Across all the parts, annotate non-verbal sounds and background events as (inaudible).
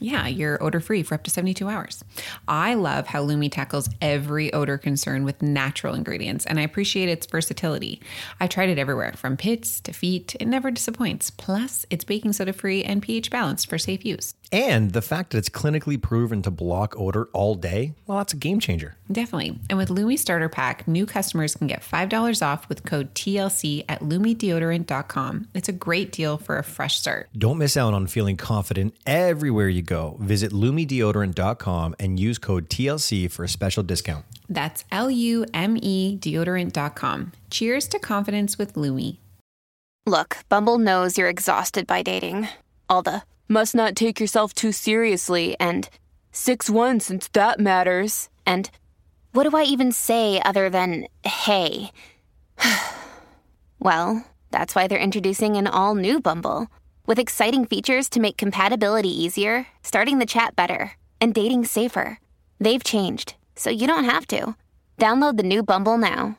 Yeah, you're odor free for up to 72 hours. I love how Lume tackles every odor concern with natural ingredients, and I appreciate its versatility. I tried it everywhere, from pits to feet. It never disappoints. Plus, it's baking soda free and pH balanced for safe use. And the fact that it's clinically proven to block odor all day, well, that's a game changer. Definitely. And with Lume Starter Pack, new customers can get $5 off with code TLC at lumedeodorant.com. It's a great deal for a fresh start. Don't miss out on feeling confident everywhere you go. Visit lumedeodorant.com and use code TLC for a special discount. That's L U M E deodorant.com. Cheers to confidence with Lume. Look, Bumble knows you're exhausted by dating. All the must not take yourself too seriously and 6 1 since that matters. And what do I even say other than hey? (sighs) well, that's why they're introducing an all new Bumble with exciting features to make compatibility easier, starting the chat better, and dating safer. They've changed, so you don't have to. Download the new Bumble now.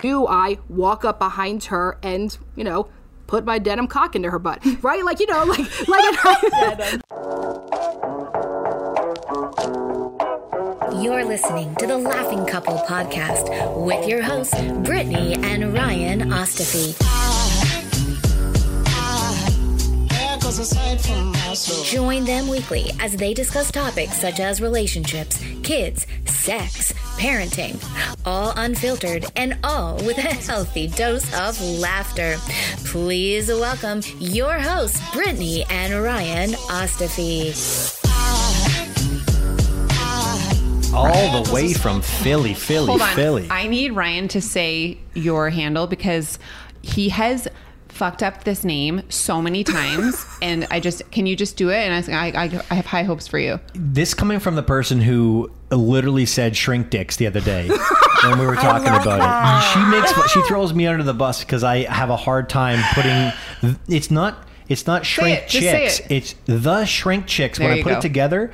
do I walk up behind her and, you know, put my denim cock into her butt? Right? Like, you know, like like (laughs) You're listening to the Laughing Couple podcast with your hosts, Brittany and Ryan Ostafy. Join them weekly as they discuss topics such as relationships, kids, sex, parenting, all unfiltered and all with a healthy dose of laughter. Please welcome your hosts, Brittany and Ryan Ostafy. All the way from Philly, Philly, Hold on. Philly. I need Ryan to say your handle because he has fucked up this name so many (laughs) times. and I just, can you just do it? And I, I, I have high hopes for you. this coming from the person who literally said shrink dicks the other day when we were (laughs) talking about it. She makes she throws me under the bus because I have a hard time putting. It's not. It's not shrink it, chicks. it. It's the shrink chicks. There when I put go. it together.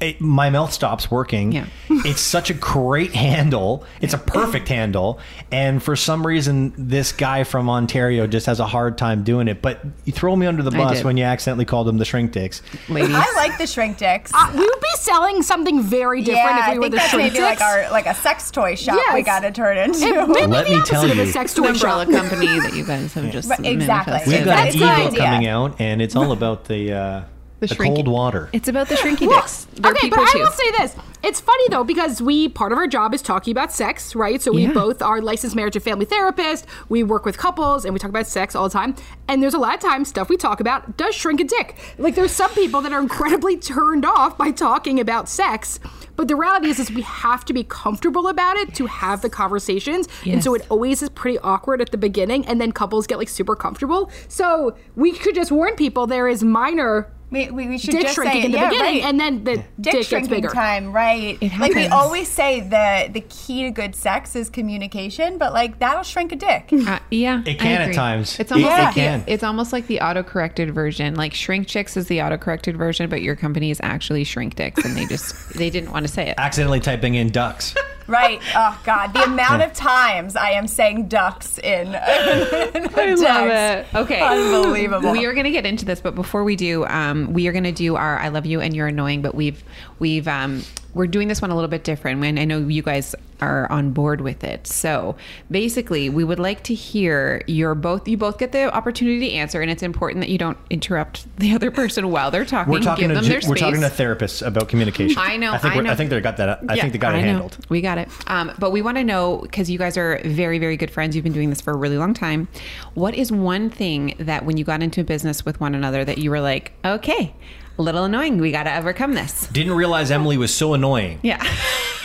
It, my mouth stops working. Yeah. (laughs) it's such a great handle. It's a perfect handle. And for some reason, this guy from Ontario just has a hard time doing it. But you throw me under the bus did. when you accidentally called them the shrink dicks. Ladies. I like the shrink dicks. Uh, we would be selling something very different yeah, if we I were think the that's shrink maybe like dicks. our like a sex toy shop we got to turn into. It may be Let the me opposite tell of a sex an toy (laughs) umbrella shop. company that you guys have just Right, exactly. manifested. We've got That's an a good ebook coming out, and it's all about the uh, the, shrink- cold water. It's about the shrinky dicks. They're okay, but I too. will say this. It's funny though because we part of our job is talking about sex, right? So we Yeah. both are licensed marriage and family therapists. We work with couples and we talk about sex all the time. And there's a lot of times stuff we talk about does shrink a dick. Like there's some people that are incredibly turned off by talking about sex. But the reality is, is we have to be comfortable about it to have the conversations. And so it always is pretty awkward at the beginning, and then couples get like super comfortable. So we could just warn people there is minor we, we, we should dick just shrinking say in the yeah, beginning, right. and then the dick, dick, gets bigger. time, right? It like we always say, the the key to good sex is communication, but like that'll shrink a dick. (laughs) Uh, yeah, It can at times. It's almost It- like it can. The, it's almost like the auto-corrected version. Like shrink chicks is the auto-corrected version, but your company is actually shrink dicks, and they just they didn't want to say it. Accidentally typing in ducks. (laughs) right? Oh God, the amount of times I am saying ducks in. (laughs) I love it. Okay, Unbelievable. We are going to get into this, but before we do, um, we are going to do our "I love you" and "You're annoying." But we've we've um, we're doing this one a little bit different. And I know you guys are on board with it. So basically, we would like to hear your both. You both get the opportunity to answer, and it's important that you don't interrupt the other person while they're talking. We're talking Give to them their we're space. talking to therapists about communication. I know, I think I know. I think they got that. I Yeah, think they got it I know. handled. We got it. Um, but we want to know because you guys are very, very good friends. You've been doing this for a really long time. What is one thing that when you got into a business with one another that you were like, okay, a little annoying. We got to overcome this. Didn't realize Emmalee was so annoying. Yeah. (laughs)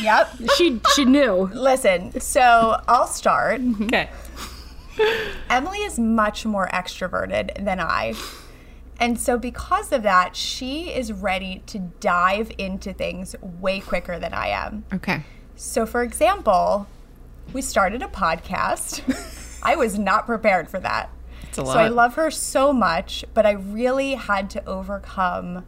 Yep. She she knew. Listen, so I'll start. okay. Emmalee is much more extroverted than I. And so, because of that, she is ready to dive into things way quicker than I am. Okay. So, for example, we started a podcast. (laughs) I was not prepared for that. A So, I love her so much, but I really had to overcome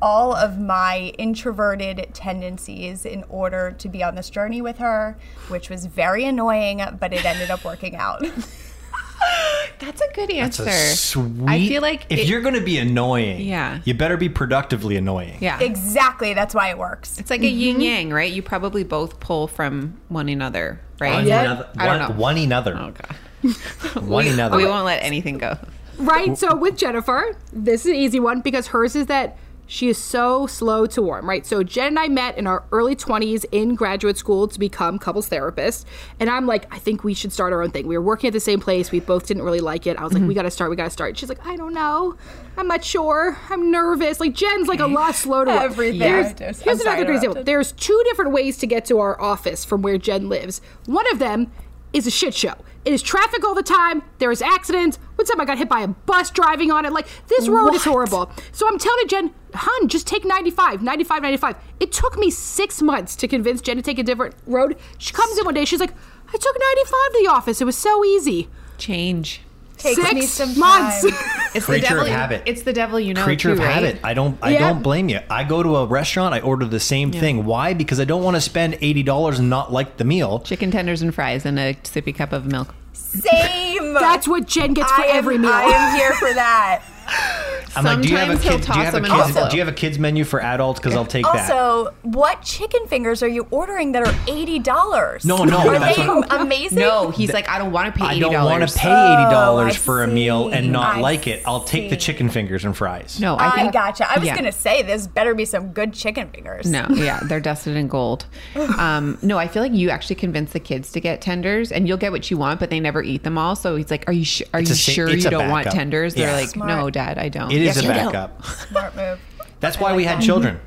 all of my introverted tendencies in order to be on this journey with her, which was very annoying, but it ended up working out. (laughs) That's a good It's answer. a sweet. I feel like if it- you're going to be annoying, Yeah. you better be productively annoying. yeah. exactly, that's why it works. It's like a mm-hmm. yin yang, right? You probably both pull from one another, right? One Yeah. another. I don't know. one another. Oh god. (laughs) One another. We won't let anything go. Right. So with Jennifer, this is an easy one because hers is that she is so slow to warm, right? So Jen and I met in our early 20s in graduate school to become couples therapists. And I'm like, I think we should start our own thing. We were working at the same place. We both didn't really like it. I was like, we mm-hmm. got to start. We got to start. She's like, I don't know. I'm not sure. I'm nervous. Like Jen's like a lot slow to warm. Everything. Here's, Just- I'm here's another to great example. There's two different ways to get to our office from where Jen lives. One of them is a shit show. It is traffic all the time. There's accidents. One time I got hit by a bus driving on it. Like, this road is horrible. So I'm telling Jen, hun, just take 95, 95, 95. It took me six months to convince Jen to take a different road. She comes in one day, she's like, I took 95 to the office. It was so easy. Change. Takes six me some months. time. (laughs) It's Creature the devil. of habit. It's the devil you know. creature too, of right? habit. I don't. I Yeah. don't blame you. I go to a restaurant. I order the same thing. Why? Because I don't want to spend eighty dollars and not like the meal. Chicken tenders and fries and a sippy cup of milk. Same. (laughs) That's what Jen gets for am, every meal. I am here for that. (laughs) I'm like, do you have a Sometimes he'll kid? Do you have a them in kids? buffalo. Do you have a kids menu for adults? Because I'll take that. Also, what chicken fingers are you ordering that are eighty dollars? No, no, Are that's they what- amazing? No, he's like, I don't want to pay I eighty don't want to pay eighty dollars Oh, I for a meal and not I like it. I'll take the see. chicken fingers and fries. No, I I, think gotcha. I was yeah. gonna say this better be some good chicken fingers. No, yeah, they're dusted in gold. (sighs) Um, no, I feel like you actually convince the kids to get tenders, and you'll get what you want, but they never eat them all. So he's like, "Are you su- are It's you a sa- sure it's you a don't want backup. tenders?" They're Yeah. like, Smart. "No, Dad, I don't." It is Yes, a backup. (laughs) Smart move. That's why we had mm-hmm. children.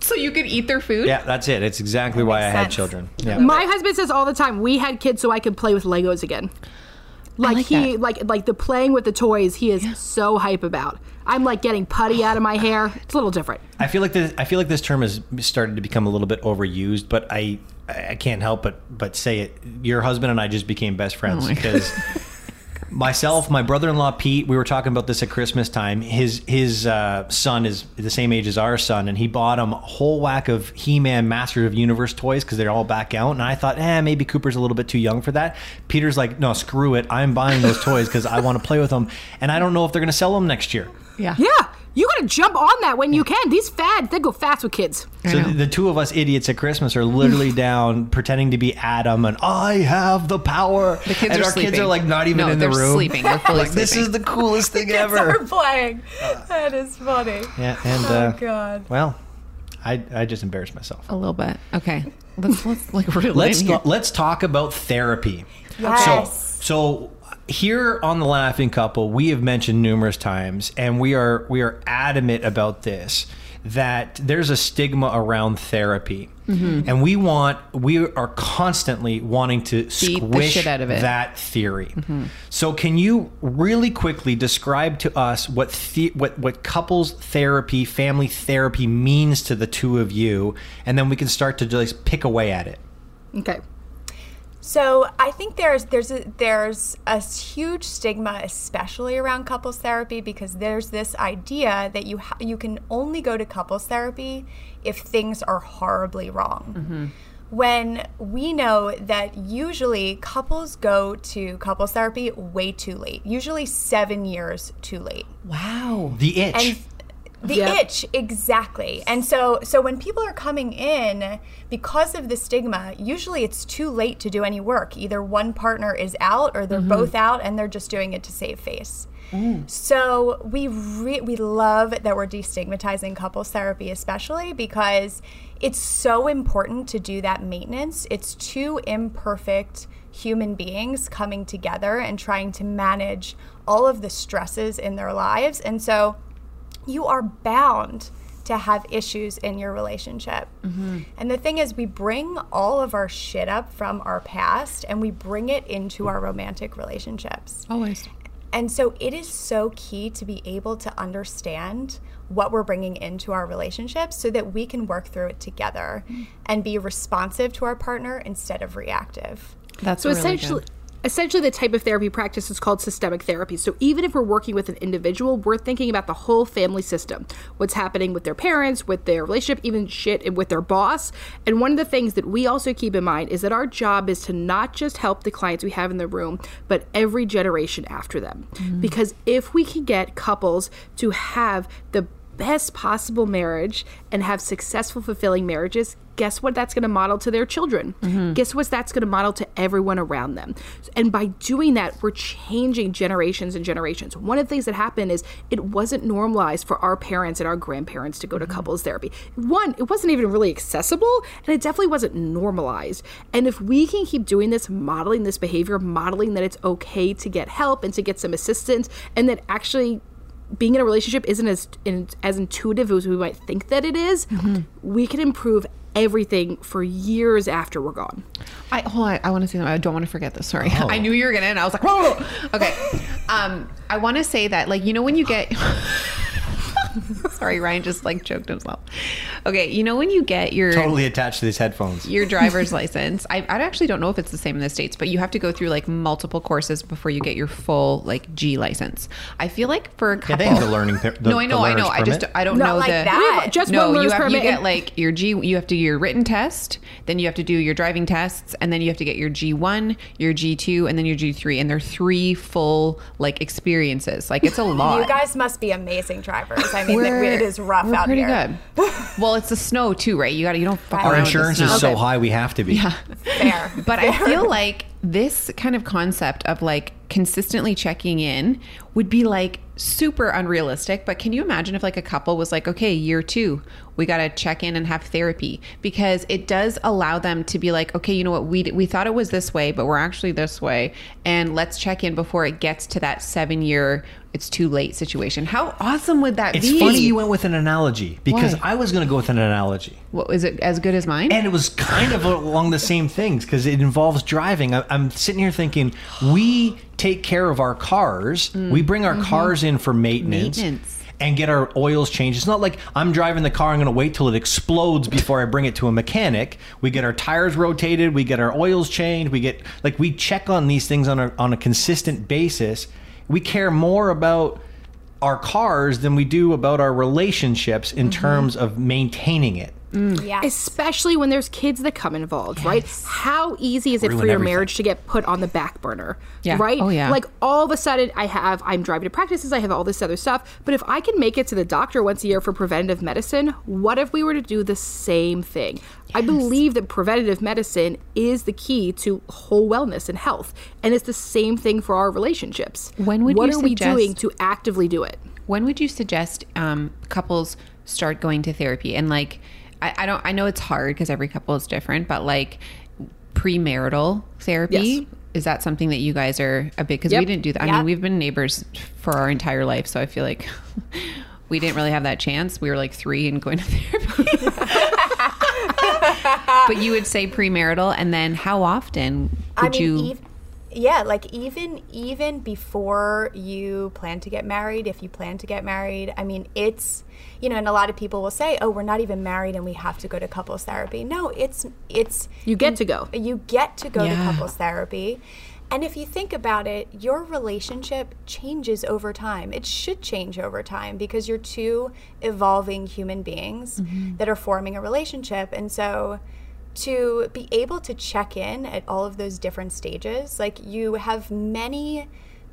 So you could eat their food. Yeah, that's it. It's exactly why I makes had sense. children. Yeah. My husband says all the time, we had kids so I could play with Legos again. Like, like he that. like like the playing with the toys he is so hype about. I'm like getting putty out of my hair. It's a little different. I feel like this. I feel like this term has started to become a little bit overused, but I I can't help but but say it. Your husband and I just became best friends Oh my because (laughs) myself, my brother-in-law Pete, we were talking about this at Christmas time. His his uh, son is the same age as our son, and he bought him a whole whack of He-Man, Masters of Universe toys because they're all back out. And I thought, eh, maybe Cooper's a little bit too young for that. Peter's like, no, screw it. I'm buying those toys because I want to play with them, and I don't know if they're going to sell them next year. yeah, Yeah, you gotta jump on that when you can. These fads they go fast with kids. So the, the two of us idiots at Christmas are literally (laughs) down pretending to be Adam and I have the power. The kids and are our sleeping. kids are like not even No, in the they're room. sleeping. They're fully like this is the coolest (laughs) thing Kids are playing. That is funny. Yeah, and Oh uh, god. well, I I just embarrassed myself. a little bit. Okay, let's let's like (laughs) really Let's in here. let's talk about therapy. Yes. So so here on the Laughing Couple, we have mentioned numerous times, and we are we are adamant about this that there's a stigma around therapy, Mm-hmm. and we want we are constantly wanting to Beat squish shit out of it. Mm-hmm. that theory. So can you really quickly describe to us what the, what what couples therapy, family therapy means to the two of you, and then we can start to just pick away at it. Okay. So I think there's there's a, there's a huge stigma, especially around couples therapy, because there's this idea that you ha- you can only go to couples therapy if things are horribly wrong. Mm-hmm. When we know that usually couples go to couples therapy way too late, usually seven years too late wow. The itch. and the Yep. itch exactly. And so so when people are coming in because of the stigma usually it's too late to do any work. Either one partner is out or they're mm-hmm. both out and they're just doing it to save face. Mm. So we re- we love that we're destigmatizing couples therapy especially because it's so important to do that maintenance. It's two imperfect human beings coming together and trying to manage all of the stresses in their lives. And so you are bound to have issues in your relationship. Mm-hmm. And the thing is, we bring all of our shit up from our past and we bring it into our romantic relationships. Always. And so it is so key to be able to understand what we're bringing into our relationships so that we can work through it together mm. and be responsive to our partner instead of reactive. That's So really essentially, good. Essentially, the type of therapy practice is called systemic therapy. So even if we're working with an individual, we're thinking about the whole family system, what's happening with their parents, with their relationship, even shit with their boss. And one of the things that we also keep in mind is that our job is to not just help the clients we have in the room, but every generation after them. Mm-hmm. Because if we can get couples to have the best possible marriage and have successful, fulfilling marriages, guess what that's going to model to their children? Mm-hmm. Guess what that's going to model to everyone around them? And by doing that, we're changing generations and generations. One of the things that happened is it wasn't normalized for our parents and our grandparents to go to mm-hmm. couples therapy. One, it wasn't even really accessible, and it definitely wasn't normalized. And if we can keep doing this, modeling this behavior, modeling that it's okay to get help and to get some assistance, and that actually being in a relationship isn't as in, as intuitive as we might think that it is, mm-hmm. we can improve everything for years after we're gone. I hold on. I want to say that. I don't want to forget this. Sorry. (laughs) I knew you were gonna, and I was like, (laughs) whoa. Okay. Um, I want to say that, like, you know, when you get. (laughs) (laughs) Sorry, Ryan just like choked himself. Okay, you know when you get your Totally attached to these headphones. your driver's (laughs) license. I, I actually don't know if it's the same in the states, but you have to go through like multiple courses before you get your full like G license. I feel like for a Yeah, couple, they have the learning. The, no, I know, I know. learner's I just permit. I don't Not know like the that. Have just no, you learner's have you get like your G. You have to do your written test, then you have to do your driving tests, and then you have to get your G one, your G two, and then your G three, and they're three full like experiences. Like it's a lot. You guys must be amazing drivers. I mean, We're- it is rough out pretty here. good. (laughs) Well, it's the snow too, right? You got to you don't fuck Our Our around with the insurance is so high, we have to be. Yeah. Fair. (laughs) But I feel like this kind of concept of like consistently checking in would be like super unrealistic. But can you imagine if like a couple was like, okay, year two, we got to check in and have therapy because it does allow them to be like, okay, you know what, we we thought it was this way, but we're actually this way, and let's check in before it gets to that seven year it's too late situation. How awesome would that It's be? funny you went with an analogy because Why? I was going to go with an analogy. What, is it as good as mine? And it was kind of along the same things because it involves driving. I, I'm sitting here thinking, we take care of our cars. Mm. We bring our mm-hmm. cars in for maintenance. Maintenance. And get our oils changed. It's not like I'm driving the car. I'm going to wait till it explodes before I bring it to a mechanic. We get our tires rotated. We get our oils changed. We get like we check on these things on a on a consistent basis. We care more about our cars than we do about our relationships in mm-hmm. terms of maintaining it. Yes. Especially when there's kids that come involved, right? How easy is it Ruin for your everything. marriage to get put on the back burner? Yeah. Right? Oh, yeah. Like all of a sudden I have I'm driving to practices, I have all this other stuff. But if I can make it to the doctor once a year for preventative medicine, what if we were to do the same thing? I believe that preventative medicine is the key to whole wellness and health. And it's the same thing for our relationships. When would what you are we suggest- doing to actively do it? When would you suggest um, couples start going to therapy? And like, I, I don't, I know it's hard because every couple is different, but like premarital therapy. Yes. Is that something that you guys are a bit Because we didn't do that. I Yep. mean, we've been neighbors for our entire life, so I feel like (laughs) we didn't really have that chance. We were like three and going to (laughs) therapy. (laughs) but you would say premarital, and then how often would I mean, you? ev- yeah, like even even before you plan to get married, if you plan to get married, I mean, it's you know, and a lot of people will say, "Oh, we're not even married and we have to go to couples therapy." No, it's it's You get to go. You get to go Yeah. to couples therapy. And if you think about it, your relationship changes over time. It should change over time because you're two evolving human beings mm-hmm. that are forming a relationship. And so to be able to check in at all of those different stages, like you have many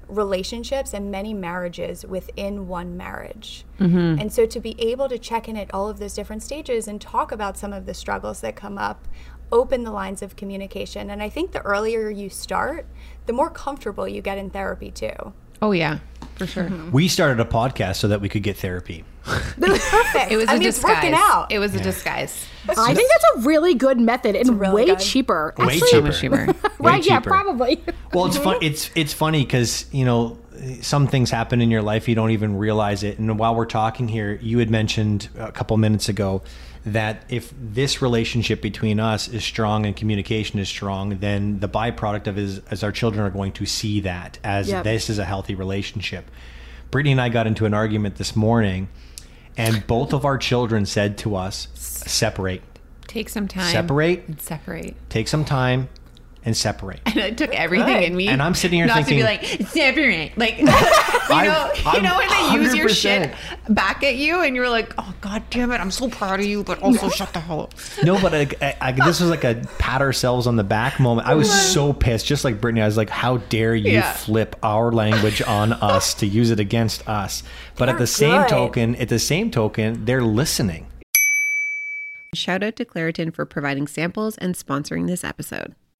relationships and many marriages within one marriage. Mm-hmm. And so to be able to check in at all of those different stages and talk about some of the struggles that come up, open the lines of communication. And I think the earlier you start, the more comfortable you get in therapy too. oh yeah, for sure. We started a podcast so that we could get therapy. Perfect. It was I a mean, it's disguise. working out. It was a disguise. I think that's a really good method and really way good. cheaper. Way Actually, So cheaper. much cheaper. Way (laughs) right? Yeah, cheaper. probably. Well, it's fun. (laughs) It's it's funny because you know some things happen in your life you don't even realize it. And while we're talking here, you had mentioned a couple minutes ago that if this relationship between us is strong and communication is strong, then the byproduct of it is, is our children are going to see that as Yep. this is a healthy relationship. Brittany and I got into an argument this morning, and both of our children said to us, separate, Take some time. Separate. And separate. take some time, and separate. And it took everything Good. in me. And I'm sitting here not thinking- to be like separate, like (laughs) you know, you I'm know when they use your shit back at you, and you're like, oh god damn it, I'm so proud of you, but also (laughs) shut the hell up. No, but I, I, I, this was like a pat ourselves on the back moment. I was oh so pissed, just like Brittany. I was like, "How dare you Yeah. flip our language on (laughs) us to use it against us?" But at You're the same good. token, at the same token, they're listening. Shout out to Claritin for providing samples and sponsoring this episode.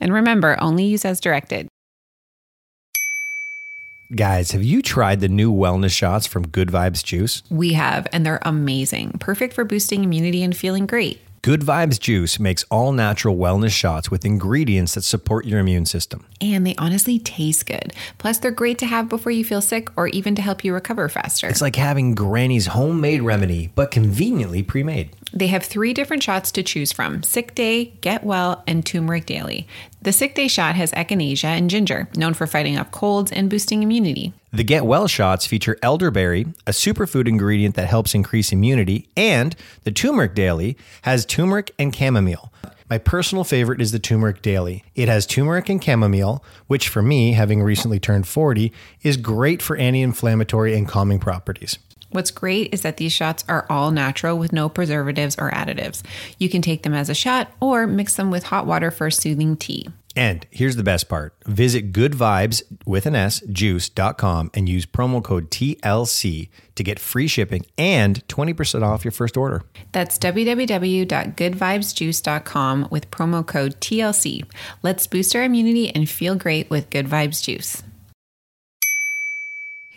And remember, only use as directed. Guys, have you tried the new wellness shots from Good Vibes Juice? We have, and they're amazing. Perfect for boosting immunity and feeling great. Good Vibes Juice makes all natural wellness shots with ingredients that support your immune system. And they honestly taste good. Plus, they're great to have before you feel sick or even to help you recover faster. It's like having Granny's homemade remedy, but conveniently pre made. They have three different shots to choose from Sick Day, Get Well, and Turmeric Daily. The Sick Day shot has echinacea and ginger, known for fighting off colds and boosting immunity. The Get Well shots feature elderberry, a superfood ingredient that helps increase immunity, and the Turmeric Daily has turmeric and chamomile. My personal favorite is the Turmeric Daily. It has turmeric and chamomile, which for me, having recently turned 40, is great for anti inflammatory and calming properties. What's great is that these shots are all natural with no preservatives or additives. You can take them as a shot or mix them with hot water for a soothing tea. And here's the best part. Visit goodvibes with an S juice.com and use promo code TLC to get free shipping and 20% off your first order. That's www.goodvibesjuice.com with promo code TLC. Let's boost our immunity and feel great with Good Vibes Juice.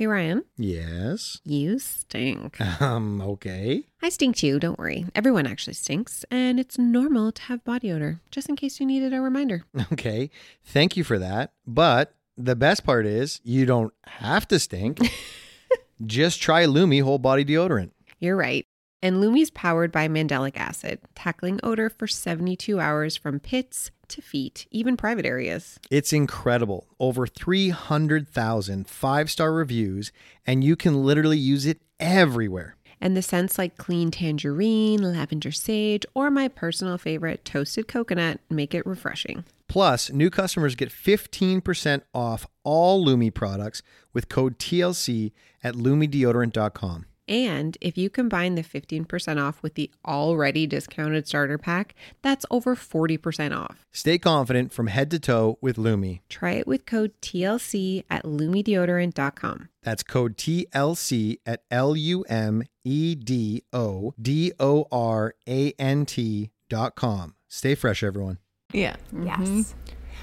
Hey Ryan, Yes. you stink. Um, okay. I stink too, don't worry. Everyone actually stinks, and it's normal to have body odor, just in case you needed a reminder. Okay. Thank you for that. But the best part is you don't have to stink. (laughs) Just try Lume whole body deodorant. You're right. And Lume's powered by mandelic acid, tackling odor for 72 hours from pits to feet, even private areas. It's incredible. Over 300,000 five star reviews, and you can literally use it everywhere. And the scents like clean tangerine, lavender sage, or my personal favorite, toasted coconut, make it refreshing. Plus, new customers get 15% off all Lume products with code TLC at lumedeodorant.com. And if you combine the 15% off with the already discounted starter pack, that's over 40% off. Stay confident from head to toe with Lume. Try it with code TLC at lumedeodorant.com. That's code TLC at L U M E D O D O R A N T dot com. Stay fresh, everyone. Yeah. Mm-hmm. Yes.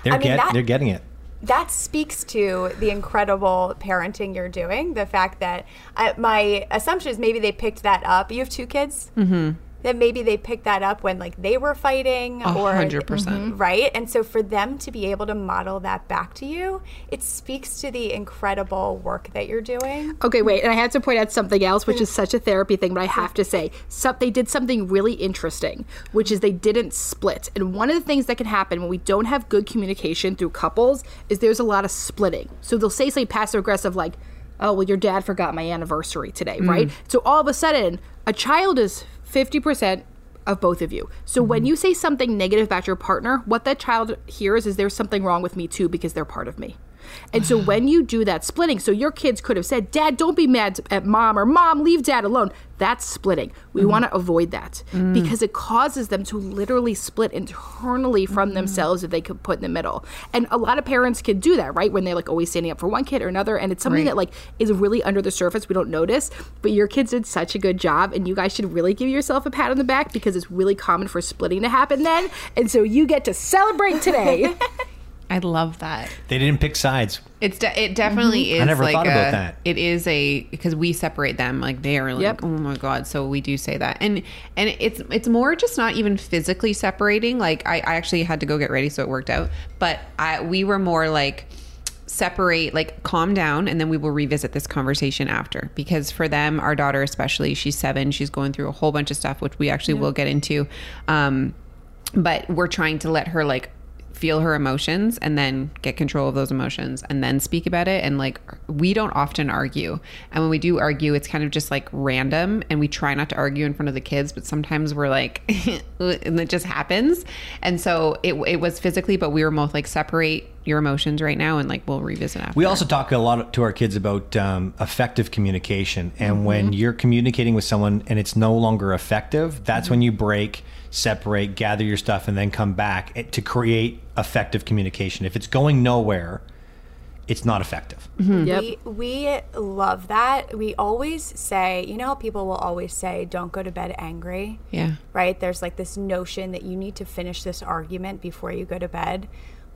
They're, I mean, get, that- they're getting it. That speaks to the incredible parenting you're doing. The fact that uh, my assumption is maybe they picked that up. You have two kids. Mm-hmm. That maybe they picked that up when like they were fighting or hundred mm-hmm. percent. right and so for them to be able to model that back to you it speaks to the incredible work that you're doing Okay, wait, and I had to point out something else, which is mm. such a therapy thing, but I have to say, some, they did something really interesting, which is they didn't split. And one of the things that can happen when we don't have good communication through couples is there's a lot of splitting. So they'll say something passive aggressive like, "Oh, well, your dad forgot my anniversary today," right? Mm. So all of a sudden, a child is fifty percent of both of you. So when mm-hmm. you say something negative about your partner, what that child hears is there's something wrong with me too because they're part of me. And so when you do that splitting, so your kids could have said, Dad, don't be mad at mom, or Mom, leave dad alone. That's splitting. We mm-hmm. want to avoid that mm. because it causes them to literally split internally from mm-hmm. themselves if they could put in the middle. And a lot of parents can do that, right? When they're like always standing up for one kid or another. And it's something Right. that like is really under the surface. We don't notice. But your kids did such a good job. And you guys should really give yourself a pat on the back because it's really common for splitting to happen then. And so you get to celebrate today. (laughs) I love that. They didn't pick sides. It's de- it definitely is. I never like thought a, about that. It is a because we separate them like they are like Yep. oh my god. So we do say that, and and it's it's more just not even physically separating. Like I, I actually had to go get ready, so it worked out. But I we were more like separate like calm down and then we will revisit this conversation after because for them our daughter especially she's seven she's going through a whole bunch of stuff which we actually will get into um but we're trying to let her like feel her emotions and then get control of those emotions and then speak about it. And like we don't often argue. And when we do argue it's kind of just like random and we try not to argue in front of the kids but sometimes we're like (laughs) and it just happens. And so it, it was physically but we were both like separate your emotions right now and like we'll revisit after We also talk a lot to our kids about um, effective communication. And when you're communicating with someone and it's no longer effective, that's when you break, separate, gather your stuff, and then come back eh, to create effective communication. If it's going nowhere, it's not effective. Yep. We, we love that. We always say, you know, how people will always say, don't go to bed angry, yeah right? There's like this notion that you need to finish this argument before you go to bed.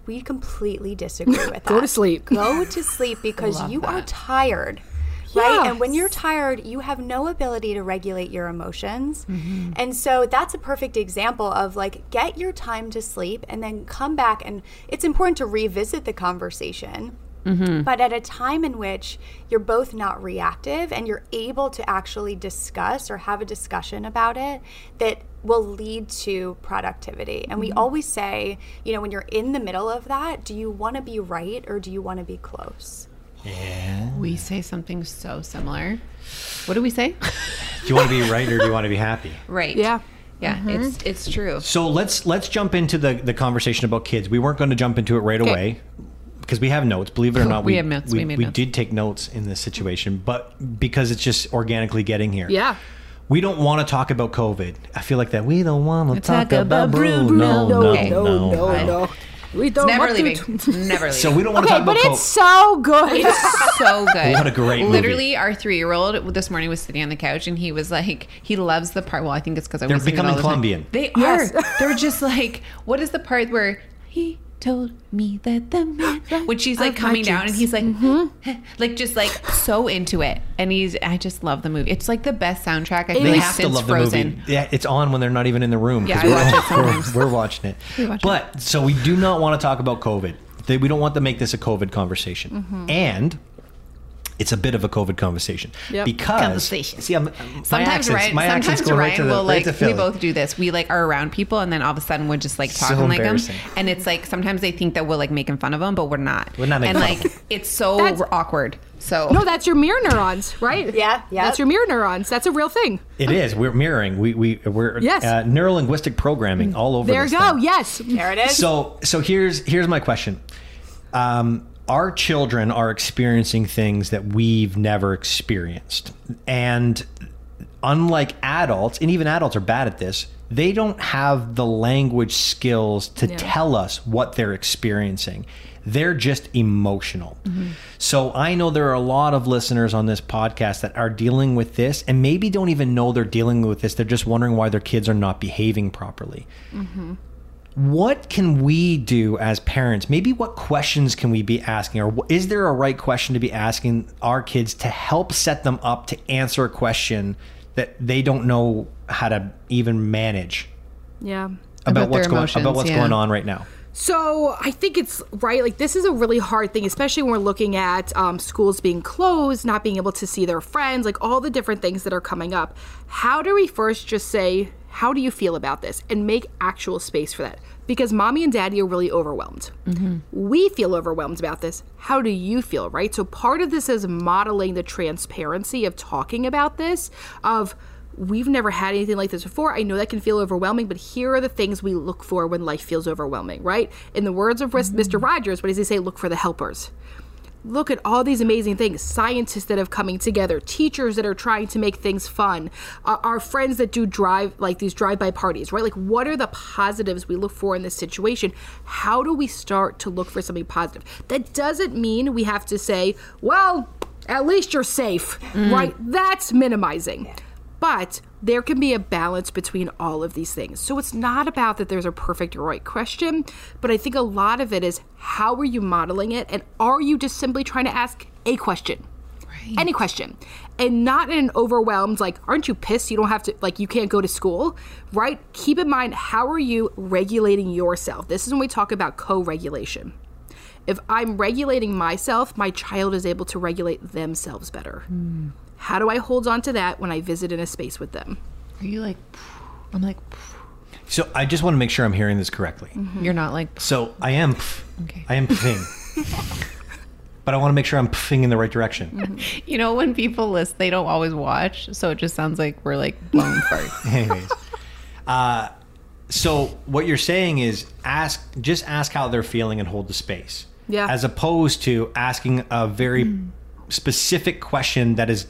We completely disagree (laughs) with that. Go to sleep. Go to sleep (laughs) because you are that. tired. Right. And when you're tired, you have no ability to regulate your emotions. Mm-hmm. And so that's a perfect example of like, get your time to sleep and then come back. And it's important to revisit the conversation Mm-hmm. but at a time in which you're both not reactive and you're able to actually discuss or have a discussion about it that will lead to productivity. And Mm-hmm. we always say, you know, when you're in the middle of that, do you want to be right or do you want to be close? Yeah. We say something so similar what do we say (laughs) Do you want to be right or do you want to be happy? right Yeah. yeah it's it's true So let's let's jump into the the conversation about kids. We weren't going to jump into it right away because we have notes. Believe it or (laughs) not, We have notes. We, We made we notes. did take notes in this situation, but because it's just organically getting here. Yeah. We don't want to talk about COVID. I feel like that. We don't want to talk, talk about about Bruno. Bruno. No, no, Okay. no, no, no, no. no. We don't never want to- leaving never leaving So we don't want to Okay, talk but about it's COVID. so good. It's so good. What a great movie. Literally, our three-year-old this morning was sitting on the couch and he was like, he loves the part. Well, I think it's because I They're was it becoming all the time. Colombian. They Yes. are. (laughs) They're just like, what is the part where he told me that the man when she's like coming down and he's like, (laughs) like just like so into it. And he's, I just love the movie. It's like the best soundtrack I feel They like have to since love Frozen. the movie. Yeah, it's on when they're not even in the room Yeah, we're, watch it (laughs) we're- we're watching it. watch it. but so we do not want to talk about COVID. They- We don't want to make this a COVID conversation. Mm-hmm. And it's a bit of a COVID conversation Yep. because Conversation. see, I'm, my Sometimes accents, Ryan, my accents sometimes go Ryan right to the will right like to we both do this. We like are around people and then all of a sudden we're just like So talking like them, and it's like sometimes they think that we're like making fun of them, but we're not. We're not making and fun of like it's so That's- awkward. So no, that's your mirror neurons, right? Yeah, yeah. That's your mirror neurons. That's a real thing. It is. We're mirroring. We we we're Yes. uh, neuro linguistic programming all over. There you go. thing. Yes. There it is. So so here's here's my question. Um, our children are experiencing things that we've never experienced, and unlike adults, and even adults are bad at this. They don't have the language skills to tell us what they're experiencing. They're just emotional. Mm-hmm. So I know there are a lot of listeners on this podcast that are dealing with this and maybe don't even know they're dealing with this. They're just wondering why their kids are not behaving properly mm-hmm. What can we do as parents? Maybe what questions can we be asking? Or is there a right question to be asking our kids to help set them up to answer a question that they don't know how to even manage Yeah. about, About what's their going about what's yeah. going on right now. So I think it's right. Like this is a really hard thing, especially when we're looking at um, schools being closed, not being able to see their friends, like all the different things that are coming up. How do we first just say, "How do you feel about this?" and make actual space for that? Because mommy and daddy are really overwhelmed. Mm-hmm. We feel overwhelmed about this. How do you feel? Right. So part of this is modeling the transparency of talking about this. Of we've never had anything like this before. I know that can feel overwhelming, but here are the things we look for when life feels overwhelming, right? In the words of Mr. Mm-hmm. Rogers, what does he say? Look for the helpers. Look at all these amazing things scientists that have coming together, teachers that are trying to make things fun, uh, our friends that do drive, like these drive by parties, right? Like, what are the positives we look for in this situation? How do we start to look for something positive? That doesn't mean we have to say, well, at least you're safe, right? That's minimizing. But there can be a balance between all of these things. So it's not about that there's a perfect or right question, but I think a lot of it is how are you modeling it and are you just simply trying to ask a question? Any question. And not in an overwhelmed, like, aren't you pissed you don't have to, like, you can't go to school, right? Keep in mind, how are you regulating yourself? This is when we talk about co regulation. If I'm regulating myself, my child is able to regulate themselves better. Hmm. How do I hold on to that when I visit in a space with them? Are you like? I'm like. So I just want to make sure I'm hearing this correctly. Mm-hmm. You're not like. So I am, Okay. I am pfing, (laughs) but I want to make sure I'm pfing in the right direction. Mm-hmm. You know when people list, they don't always watch, so it just sounds like we're like blown (laughs) farts. Anyways, uh, so what you're saying is ask, just ask how they're feeling and hold the space. Yeah. As opposed to asking a very mm. specific question that is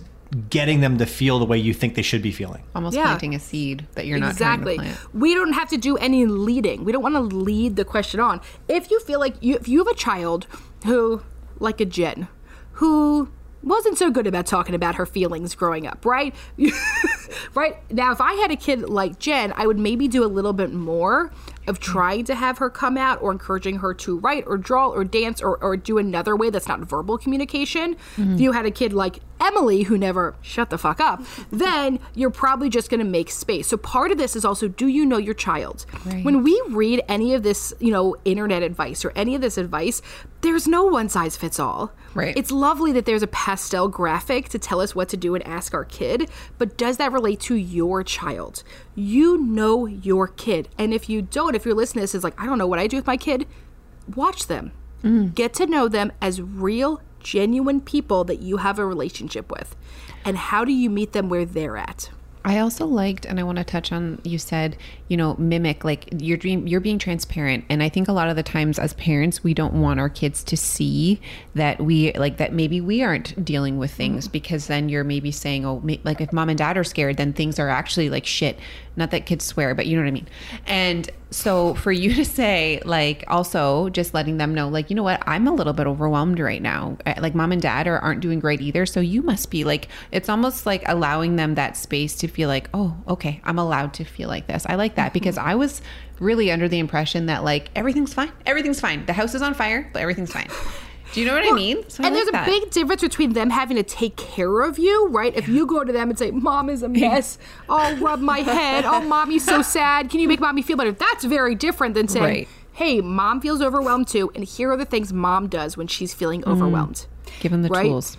getting them to feel the way you think they should be feeling. Almost Yeah. planting a seed that you're not exactly. trying to plant. We don't have to do any leading. We don't want to lead the question on. If you feel like you, if you have a child who, like a Jen, who wasn't so good about talking about her feelings growing up, right? (laughs) right now, if I had a kid like Jen, I would maybe do a little bit more of trying to have her come out or encouraging her to write or draw or dance or, or do another way that's not verbal communication. If mm-hmm. you had a kid like Emmalee who never shut the fuck up, then you're probably just going to make space. So part of this is also do you know your child? Right. When we read any of this, you know, internet advice or any of this advice, there's no one size fits all. Right. It's lovely that there's a pastel graphic to tell us what to do and ask our kid, but does that relate to your child? You know your kid. And if you don't, if your listening to this is like, I don't know what I do with my kid, watch them. Mm. Get to know them as real, genuine people that you have a relationship with. And how do you meet them where they're at? I also liked, and I want to touch on. You said, you know, mimic like you're dream. You're being transparent, and I think a lot of the times as parents, we don't want our kids to see that we like that. Maybe we aren't dealing with things mm-hmm. because then you're maybe saying, oh, like if mom and dad are scared, then things are actually like shit. Not that kids swear, but you know what I mean. And so for you (laughs) to say, like, also just letting them know, like, you know what, I'm a little bit overwhelmed right now. Uh, Like, mom and dad are, aren't doing great either. So you must be like, it's almost like allowing them that space to feel like, oh, okay, I'm allowed to feel like this. I like that because I was really under the impression that, like, everything's fine. Everything's fine. The house is on fire, but everything's fine. (laughs) Do you know what I mean? So I and like there's a that. big difference between them having to take care of you, right? If you go to them and say, Mom is a mess, oh, rub my head, oh, mommy's so sad, can you make mommy feel better? That's very different than saying, Right. hey, mom feels overwhelmed too, and here are the things mom does when she's feeling mm. overwhelmed. Give them the Right? tools.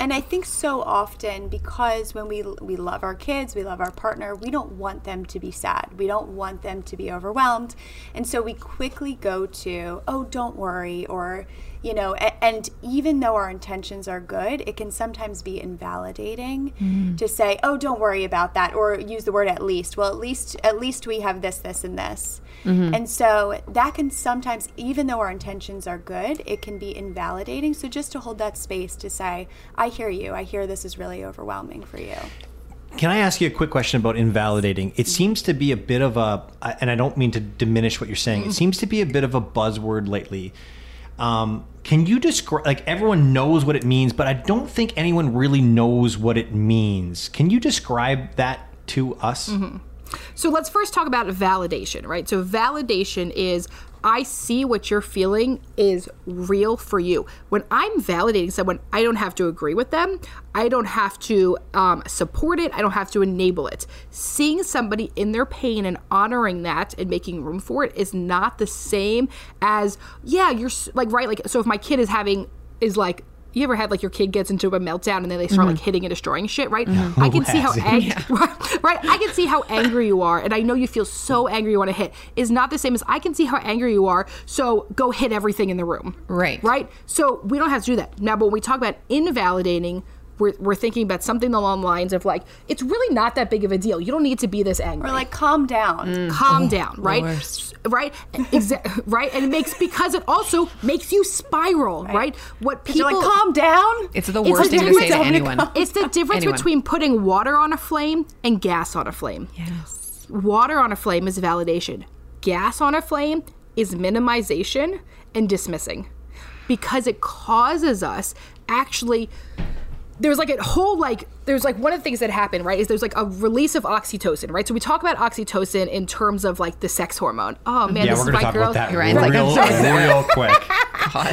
And I think so often because when we we love our kids, we love our partner, we don't want them to be sad. We don't want them to be overwhelmed. And so we quickly go to, "Oh, don't worry," or you know, a- and even though our intentions are good, it can sometimes be invalidating mm. to say, "Oh, don't worry about that," or use the word at least. Well, at least at least we have this this and this. Mm-hmm. And so that can sometimes, even though our intentions are good, it can be invalidating. So just to hold that space to say, I hear you. I hear this is really overwhelming for you. Can I ask you a quick question about invalidating? It seems to be a bit of a, and I don't mean to diminish what you're saying. It mm-hmm. seems to be a bit of a buzzword lately. Um, can you describe, like everyone knows what it means, but I don't think anyone really knows what it means. Can you describe that to us? So let's first talk about validation, right? So validation is I see what you're feeling is real for you. When I'm validating someone, I don't have to agree with them. I don't have to um, support it. I don't have to enable it. Seeing somebody in their pain and honoring that and making room for it is not the same as, yeah, you're like, right? Like, so if my kid is having, is like, you ever had like your kid gets into a meltdown and then they start like mm-hmm. hitting and destroying shit, right? I (laughs) can see how ang- (laughs) right, I can see how angry you are, and I know you feel so angry you want to hit. Is not the same as I can see how angry you are. So go hit everything in the room. Right. Right. So we don't have to do that now. But when we talk about invalidating. We're, we're thinking about something along the lines of like it's really not that big of a deal. You don't need to be this angry. Or like, calm down. Mm. calm oh, down, right? Right, Exa- (laughs) right, and it makes because it also makes you spiral, right? What people You're like, calm down. It's the It's worst the thing to say to anyone. (laughs) It's the difference Anyone. between putting water on a flame and gas on a flame. Yes. Water on a flame is validation. Gas on a flame is minimization and dismissing because it causes us actually there's like a whole like there's like one of the things that happen right is there's like a release of oxytocin right? So we talk about oxytocin in terms of like the sex hormone. Oh man Yeah, this we're is why talk girls about that Right, like, real, sorry. real (laughs) quick.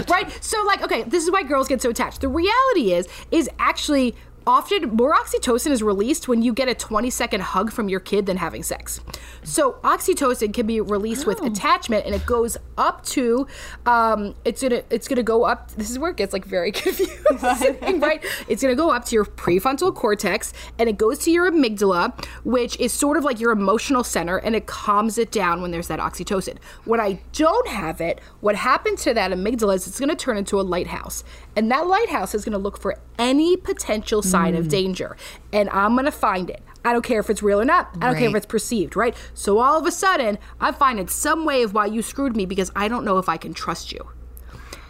right? So like okay this is why girls get so attached. The reality is is actually often more oxytocin is released when you get a 20 second hug from your kid than having sex. So oxytocin can be released with attachment and it goes up to um, it's gonna it's gonna go up this is where it gets like very (laughs) confusing right? It's gonna go up to your prefrontal cortex and it goes to your amygdala which is sort of like your emotional center and it calms it down when there's that oxytocin. When i don't have it what happens to that amygdala is it's gonna turn into a lighthouse and that lighthouse is gonna look for any potential sign of mm. danger and i'm gonna find it I don't care if it's real or not. I don't care if it's perceived, right? So all of a sudden, I'm finding some way of why you screwed me because I don't know if I can trust you.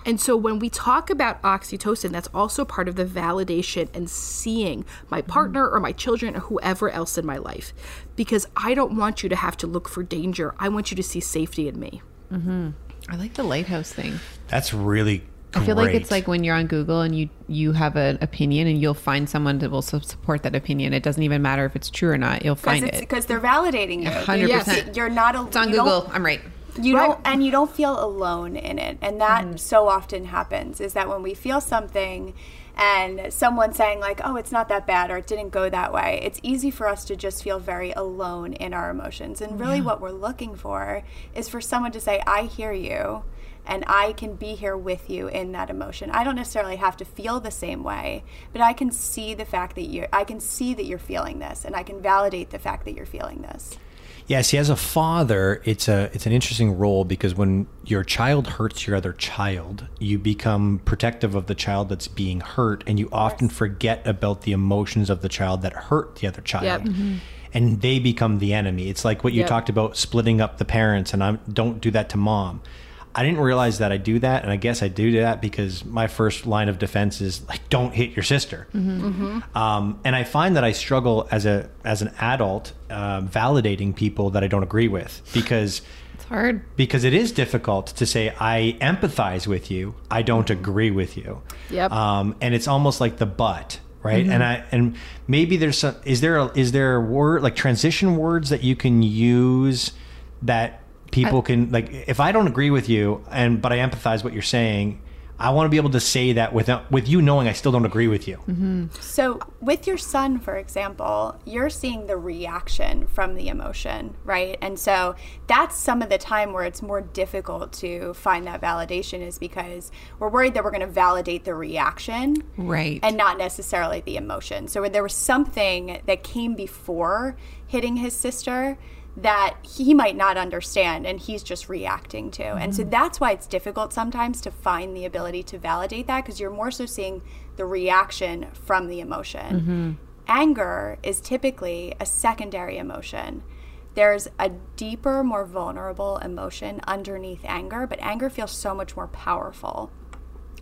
And so when we talk about oxytocin, that's also part of the validation and seeing my mm-hmm. partner or my children or whoever else in my life. Because I don't want you to have to look for danger. I want you to see safety in me. Mm-hmm. I like the lighthouse thing. That's really I feel like it's like when you're on Google and you you have an opinion and you'll find someone that will support that opinion. It doesn't even matter if it's true or not. You'll find Because it. because they're validating you. 100%. Yes. You're not. A, It's on Google. I'm right. you Right. don't and you don't feel alone in it and that mm-hmm. so often happens is that when we feel something and someone saying like oh it's not that bad or it didn't go that way it's easy for us to just feel very alone in our emotions and really what we're looking for is for someone to say i hear you and I can be here with you in that emotion. I don't necessarily have to feel the same way, but I can see the fact that you're I can see that you're feeling this and I can validate the fact that you're feeling this. Yeah, see, as a father, it's a it's an interesting role because when your child hurts your other child, you become protective of the child that's being hurt, and you often forget about the emotions of the child that hurt the other child. Yep. Mm-hmm. And they become the enemy. It's like what you Yep. talked about splitting up the parents, and I don't do that to mom. I didn't realize that I do that, and I guess I do that because my first line of defense is like, "Don't hit your sister." Um, and I find that I struggle as a as an adult uh, validating people that I don't agree with because It's hard. because it is difficult to say I empathize with you, I don't agree with you. Yep. Um, and it's almost like the but, right? And I and maybe there's some is there a, is there a word like transition words that you can use that people can like if I don't agree with you and but I empathize what you're saying. I want to be able to say that without with you knowing I still don't agree with you. Mm-hmm. So, with your son, for example, you're seeing the reaction from the emotion, right? And so that's some of the time where it's more difficult to find that validation, is because we're worried that we're going to validate the reaction Right. and not necessarily the emotion. So, when there was something that came before hitting his sister that he might not understand and he's just reacting to. And so mm-hmm. that's why it's difficult sometimes to find the ability to validate that because you're more so seeing the reaction from the emotion. Mm-hmm. Anger is typically a secondary emotion. There's a deeper, more vulnerable emotion underneath anger, but anger feels so much more powerful.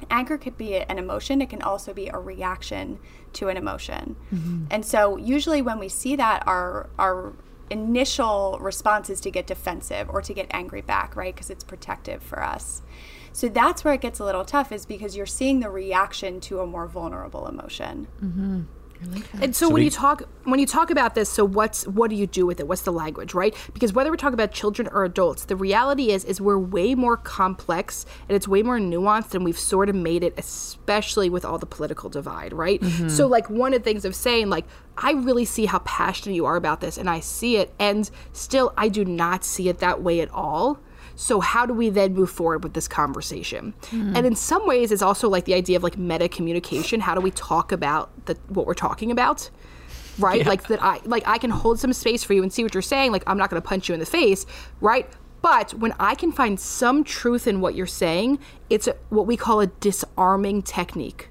Anger could be an emotion, it can also be a reaction to an emotion. Mm-hmm. And so usually when we see that our our initial response is to get defensive or to get angry back, right? Because it's protective for us. So that's where it gets a little tough is because you're seeing the reaction to a more vulnerable emotion. Mm-hmm. And so, when you talk when you talk about this, so what's what do you do with it? What's the language, right? Because whether we're talking about children or adults, the reality is is we're way more complex and it's way more nuanced than we've sort of made it, especially with all the political divide, right? Mm-hmm. So like one of the things of saying like I really see how passionate you are about this and I see it and still I do not see it that way at all. So how do we then move forward with this conversation? Hmm. And in some ways, it's also like the idea of like meta communication. How do we talk about the what we're talking about? Right? Like that I like I can hold some space for you and see what you're saying. Like I'm not gonna punch you in the face, right? But when I can find some truth in what you're saying, it's a, what we call a disarming technique.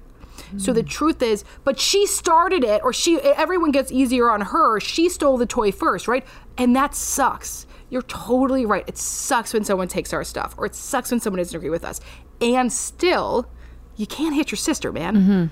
So the hmm. truth is, but she started it, or she everyone gets easier on her. She stole the toy first, right? And that sucks. You're totally right. It sucks when someone takes our stuff, or it sucks when someone doesn't agree with us. And still, you can't hit your sister, man.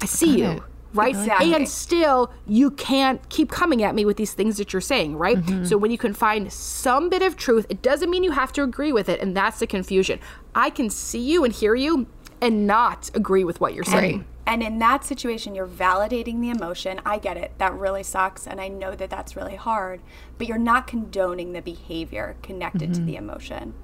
I see you. Right? Exactly. And still, you can't keep coming at me with these things that you're saying, right? Mm-hmm. So, when you can find some bit of truth, it doesn't mean you have to agree with it. And that's the confusion. I can see you and hear you and not agree with what you're saying. And in that situation, you're validating the emotion. I get it. That really sucks. And I know that that's really hard. But you're not condoning the behavior connected to mm-hmm. the emotion.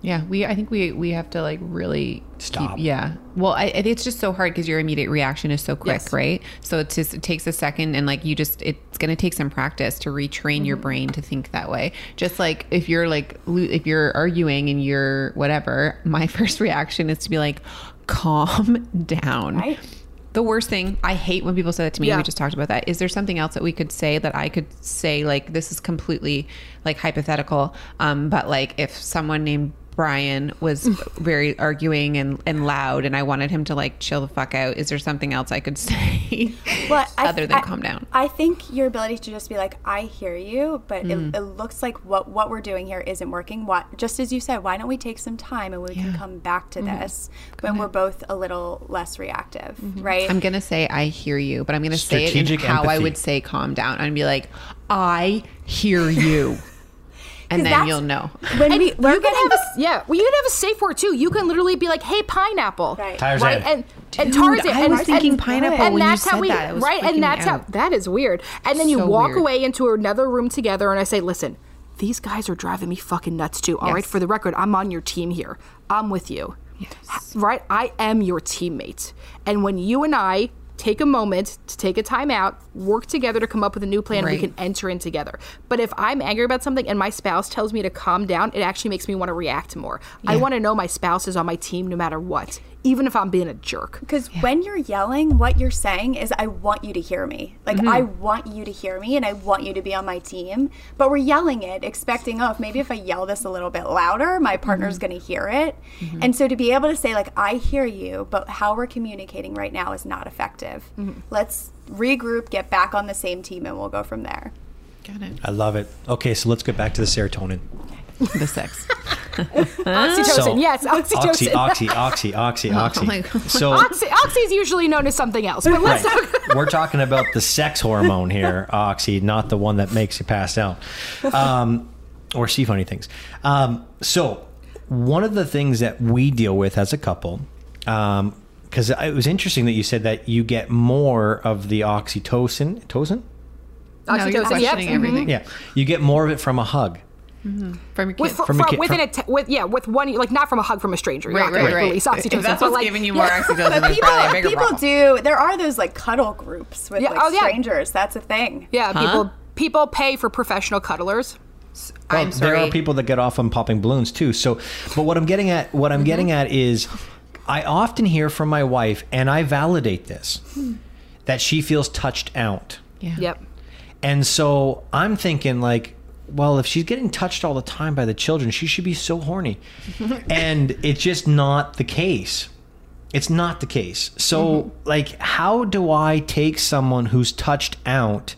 Yeah, we. I think we we have to like really Stop. Keep, yeah. Well, I, I- it's just so hard because your immediate reaction is so quick, Yes. right? So it just it takes a second, and like you just it's going to take some practice to retrain your mm-hmm. brain to think that way. Just like if you're like if you're arguing and you're whatever, my (laughs) first reaction is to be like, calm (laughs) down. Right. The worst thing I hate when people say that to me. Yeah. We just talked about that. Is there something else that we could say that I could say like this is completely like hypothetical? Um, but like if someone named Brian was (laughs) very arguing and, and loud, and I wanted him to like chill the fuck out. Is there something else I could (laughs) say Well, I- other than I- calm down? I think your ability to just be like, I hear you, but Mm. it, it looks like what what we're doing here isn't working. What just as you said, why don't we take some time and we can come back to Mm-hmm. this when we're both a little less reactive, right? I'm gonna say I hear you, but I'm gonna say it in Strategic how I would say calm down. I'd be like, I hear you, (laughs) and 'Cause then you'll know. when And we, you can have a yeah. Well, you can have a safe word too. You can literally be like, "Hey, pineapple," Right. Tarzan. right? And and Tarzan. I and, was thinking and- pineapple and when you that's how we that. Was right. And me that's how that is weird. And then you So walk weird. away into another room together, and I say, "Listen, these guys are driving me fucking nuts too. All right, Yes. for the record, I'm on your team here. I'm with you. Yes. Right? I am your teammate. And when you and I take a moment to take a time out, work together to come up with a new plan, we can enter in together. But if I'm angry about something and my spouse tells me to calm down, it actually makes me want to react more. I want to know my spouse is on my team no matter what, even if I'm being a jerk. Because when you're yelling, what you're saying is, I want you to hear me. Like, mm-hmm. I want you to hear me and I want you to be on my team. But we're yelling it, expecting, oh, if maybe if I yell this a little bit louder, my partner's mm-hmm. going to hear it. Mm-hmm. And so to be able to say, like, I hear you, but how we're communicating right now is not effective. Let's regroup, get back on the same team, and we'll go from there. Got it. I love it. Okay, so let's get back to the serotonin. The sex. (laughs) Oxytocin, So- yes, oxytocin. oxy, oxy, oxy, (laughs) oxy. my God. So Oxy, oxy is usually known as something else, but let's Right. talk. We're talking about the sex hormone here, (laughs) oxy, not the one that makes you pass out um, or see funny things. Um, so, one of the things that we deal with as a couple, because it was interesting that you said that you get more of the oxytocin, tocin? No, you're Oxytocin, yep. questioning mhm. everything Yeah, you get more of it from a hug. Mm-hmm. from your With, kid. fr- From a fr- kid- within from- a t- with yeah with one like not from a hug from a stranger You're Right, not right, right. release oxytocin If that's but what's like giving you more yeah. oxytocin, But people, a people problem. do. There are those like cuddle groups with Yeah, like oh, yeah. strangers. That's a thing. yeah people people pay for professional cuddlers Well, I'm there are people that get off on popping balloons too. So, but what I'm getting at, what I'm mm-hmm. getting at is, I often hear from my wife, and I validate this, hmm. that she feels touched out, Yeah. yep and so I'm thinking like, well, if she's getting touched all the time by the children, she should be so horny, (laughs) and it's just not the case. It's not the case. So, mm-hmm. like, how do I take someone who's touched out?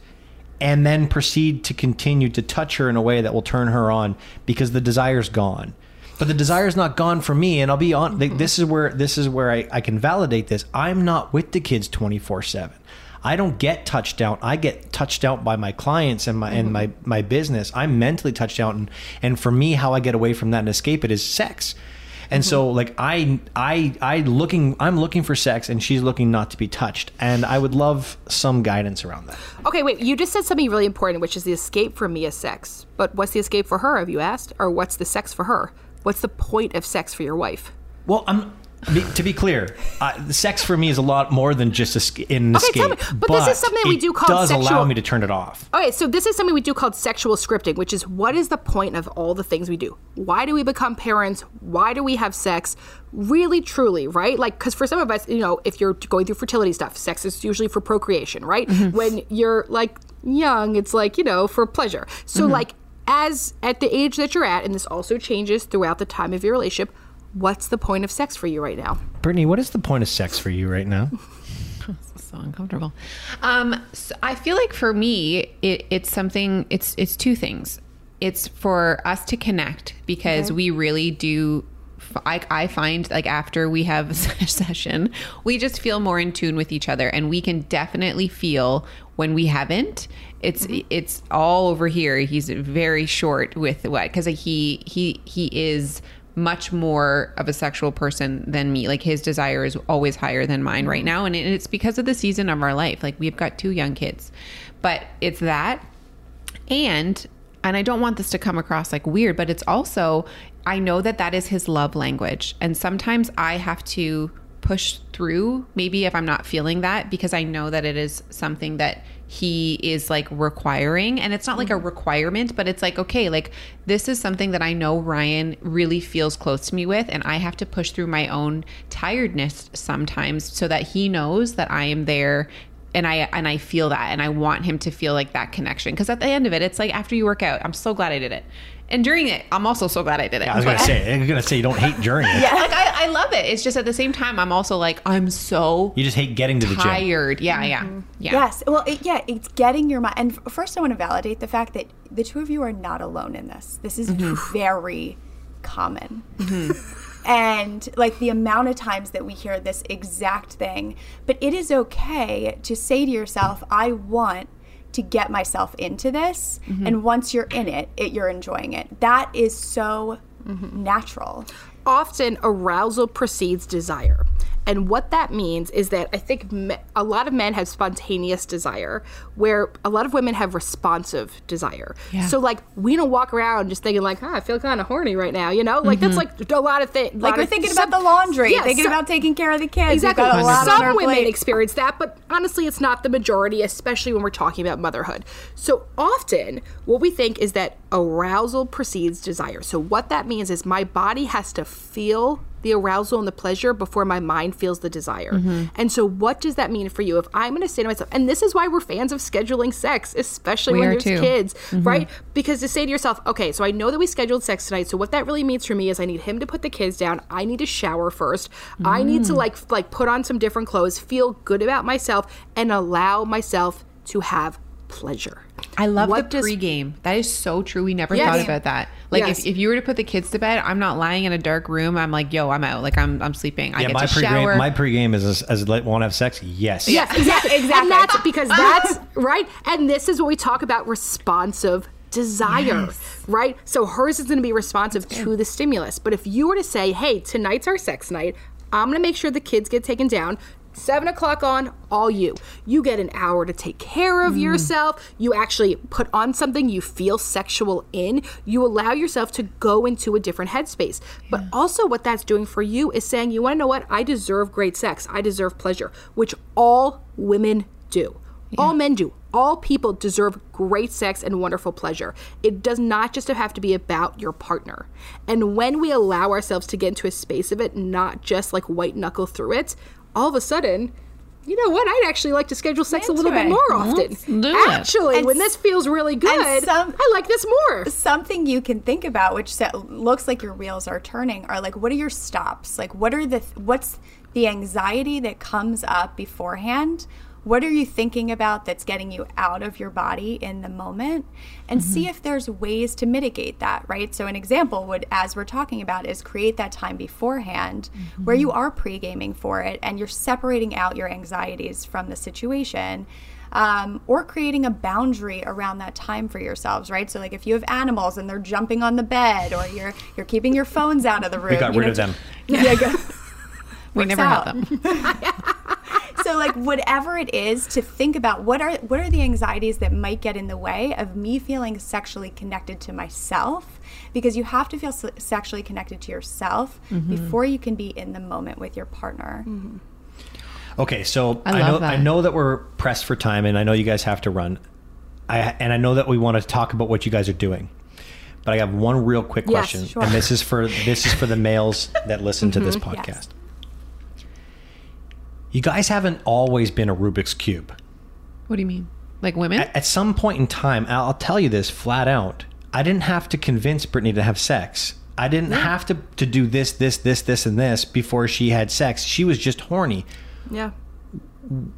and then proceed to continue to touch her in a way that will turn her on because the desire's gone. But the desire's not gone for me, and I'll be on. th- mm-hmm. This is where this is where I, I can validate this. I'm not with the kids twenty four seven. I don't get touched out. I get touched out by my clients and my and mm-hmm. my my business. I'm mentally touched out, and and for me, how I get away from that and escape it is sex. And so mm-hmm. like I I I looking I'm looking for sex and she's looking not to be touched. And I would love some guidance around that. Okay, wait. You just said something really important, which is the escape for me is sex. But what's the escape for her? Have you asked? Or what's the sex for her? What's the point of sex for your wife? Well, I'm be, to be clear, uh, sex for me is a lot more than just esca- an Okay, escape. me- but this is something we do called does allow sexual- me to turn it off. Okay, so this is something we do called sexual scripting, which is what is the point of all the things we do? Why do we become parents? Why do we have sex? Really, truly, right? Like, because for some of us, you know, if you're going through fertility stuff, sex is usually for procreation, right? When you're like young, it's like, you know, for pleasure. So, like, as at the age that you're at, and this also changes throughout the time of your relationship, what's the point of sex for you right now? Brittany, what is the point of sex for you right now? (laughs) so uncomfortable. Um, so I feel like for me, it, it's something. It's it's two things. It's for us to connect because we really do. I, I find like after we have (laughs) a session, we just feel more in tune with each other, and we can definitely feel when we haven't. It's it's all over here. He's very short with what because he he he is much more of a sexual person than me. Like his desire is always higher than mine right now. And it's because of the season of our life. Like we've got two young kids. But it's that and and I don't want this to come across like weird, but it's also I know that that is his love language. And sometimes I have to push through maybe if I'm not feeling that because I know that it is something that he is like requiring. And it's not like a mm-hmm. requirement but it's like okay like this is something that I know Ryan really feels close to me with and I have to push through my own tiredness sometimes so that he knows that I am there and I and I feel that and I want him to feel like that connection. Because at the end of it it's like after you work out I'm so glad I did it and during it I'm also so glad I did it I was gonna say, I'm gonna say you don't hate during it. (laughs) like I, I love it it's just at the same time I'm also like I'm so You just hate getting to the gym. tired yeah yeah mm-hmm. yeah Yes. Well, it, yeah, it's getting your mind. And first, I want to validate the fact that the two of you are not alone in this. This is mm-hmm. very common. Mm-hmm. (laughs) And like the amount of times that we hear this exact thing, but it is okay to say to yourself, I want to get myself into this. Mm-hmm. And once you're in it, it, you're enjoying it. That is so mm-hmm. natural. often arousal precedes desire. And what that means is that I think me- a lot of men have spontaneous desire, where a lot of women have responsive desire. Yeah. So, like, we don't walk around just thinking, like, oh, I feel kind of horny right now, you know? Like, that's mm-hmm. like a lot of things. Like we're thinking about the laundry, Yeah, thinking so- about taking care of the kids. Exactly. got a lot on Some women plate. experience that, but honestly, it's not the majority, especially when we're talking about motherhood. So often, what we think is that arousal precedes desire. So what that means is my body has to feel the arousal and the pleasure before my mind feels the desire. Mm-hmm. And so, what does that mean for you? If I'm going to say to myself, and this is why we're fans of scheduling sex, especially We when there's too. Mm-hmm. kids, right? Because to say to yourself, okay, so I know that we scheduled sex tonight. So what that really means for me is I need him to put the kids down. I need to shower first. I need Mm. to like like put on some different clothes, feel good about myself, and allow myself to have pleasure. I love What the does- pregame. That is so true. We never Yes. thought about that. Like Yes. if, if you were to put the kids to bed, I'm not lying in a dark room. I'm like, yo, I'm out. Like I'm I'm sleeping. I Yeah, get my to shower. pregame, my pregame is as, as want to have sex. Yes. Yes, exactly. exactly. And that's (laughs) because that's right. And this is what we talk about responsive desire, right? So hers is going to be responsive to the stimulus. But if you were to say, hey, tonight's our sex night, I'm going to make sure the kids get taken down. Seven o'clock on, all you. You get an hour to take care of mm. yourself. You actually put on something you feel sexual in. You allow yourself to go into a different headspace. But also, what that's doing for you is saying, you want to know what? I deserve great sex. I deserve pleasure, which all women do. All men do. All people deserve great sex and wonderful pleasure. It does not just have to be about your partner. And when we allow ourselves to get into a space of it, not just like white knuckle through it, all of a sudden, you know what? I'd actually like to schedule sex a little bit more often. Actually, And when this feels really good, some- I like this more. something you can think about which looks like your wheels are turning are like what are your stops like what are the what's the anxiety that comes up beforehand what are you thinking about that's getting you out of your body in the moment and see if there's ways to mitigate that right so an example would as we're talking about is create that time beforehand where you are pre-gaming for it and you're separating out your anxieties from the situation um, or creating a boundary around that time for yourselves, right? So, like if you have animals and they're jumping on the bed, or you're you're keeping your phones out of the room. We got rid know, of them. Yeah, We never out. had them. (laughs) (laughs) so like whatever it is to think about what are what are the anxieties that might get in the way of me feeling sexually connected to myself because you have to feel sexually connected to yourself Mm-hmm. before you can be in the moment with your partner Okay, so I I, know that. I know that we're pressed for time, and I know you guys have to run. I and I know that we want to talk about what you guys are doing, but I have one real quick Yes, question, sure. and this is for this is for the males that listen to this Mm-hmm. podcast. Yes. You guys haven't always been a Rubik's cube. What do you mean? Like women? At, at some point in time, I'll, I'll tell you this flat out. I didn't have to convince Brittany to have sex. I didn't have to, to do this, this, this, this, and this before she had sex. She was just horny. Yeah.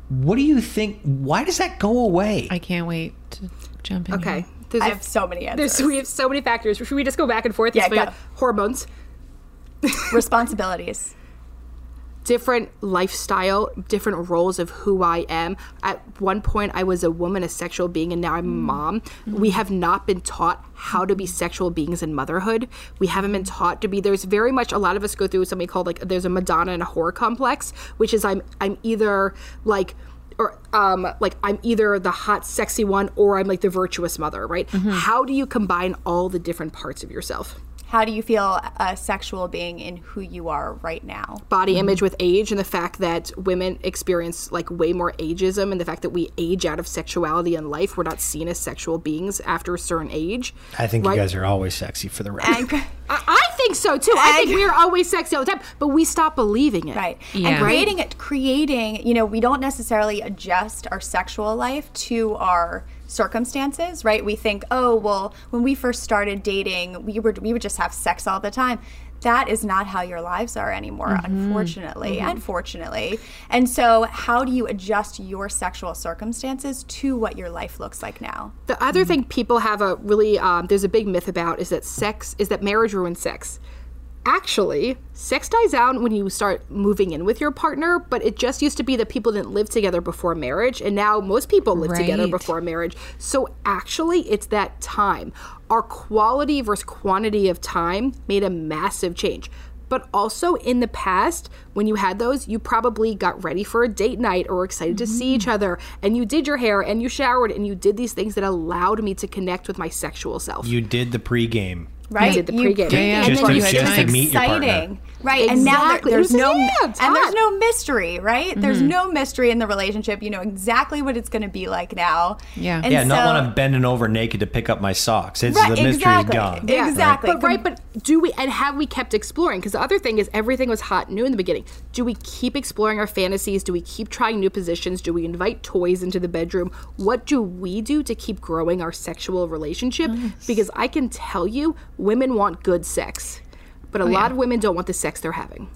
What do you think? Why does that go away? I can't wait to jump in. Okay. here. There's i a- have so many answers There's we have so many factors. Should we just go back and forth? Yeah, Yes, we go. got hormones, (laughs) responsibilities different lifestyle, different roles of who I am. At one point, I was a woman, a sexual being, and now I'm a mom. We have not been taught how to be sexual beings in motherhood. We haven't been taught to be. There's very much a lot of us go through something called like there's a Madonna and a whore complex, which is I'm I'm either like or um like I'm either the hot sexy one or I'm like the virtuous mother, right? How do you combine all the different parts of yourself? How do you feel a sexual being in who you are right now body image with age and the fact that women experience like way more ageism and the fact that we age out of sexuality in life we're not seen as sexual beings after a certain age I think right? you guys are always sexy for the record. (laughs) I, I think so too i think we're always sexy all the time but we stop believing it Right. Yeah. And creating it, creating, you know, we don't necessarily adjust our sexual life to our circumstances, right? We think, oh, well, when we first started dating, we were we would just have sex all the time. That is not how your lives are anymore, mm-hmm. unfortunately, mm-hmm. unfortunately. And so, how do you adjust your sexual circumstances to what your life looks like now? The other mm-hmm. thing people have a really um, there's a big myth about is that sex is that marriage ruins sex. Actually, sex dies out when you start moving in with your partner, but it just used to be that people didn't live together before marriage, and now most people live together before marriage. So actually, it's that time. Our quality versus quantity of time made a massive change. But also in the past, when you had those, you probably got ready for a date night or excited to see each mm-hmm. other, and you did your hair and you showered and you did these things that allowed me to connect with my sexual self. you did the pregame. Right? did the pregame. did Yeah, yeah, the just pregame. to- just It's meet your partner. exciting. Right, and now there, Exactly. there's no yeah, it's and there's no mystery, right? There's mm-hmm. no mystery in the relationship. You know exactly what it's going to be like now. Yeah. and Yeah, not so- when I'm bending over naked to pick up my socks. It's Right, the mystery's exactly. gone. Yeah. Exactly. But right, but do we and have we kept exploring? Because the other thing is everything was hot and new in the beginning. Do we keep exploring our fantasies? Do we keep trying new positions? Do we invite toys into the bedroom? What do we do to keep growing our sexual relationship? Because I can tell you, women want good sex. But a oh, lot of women don't want the sex they're having.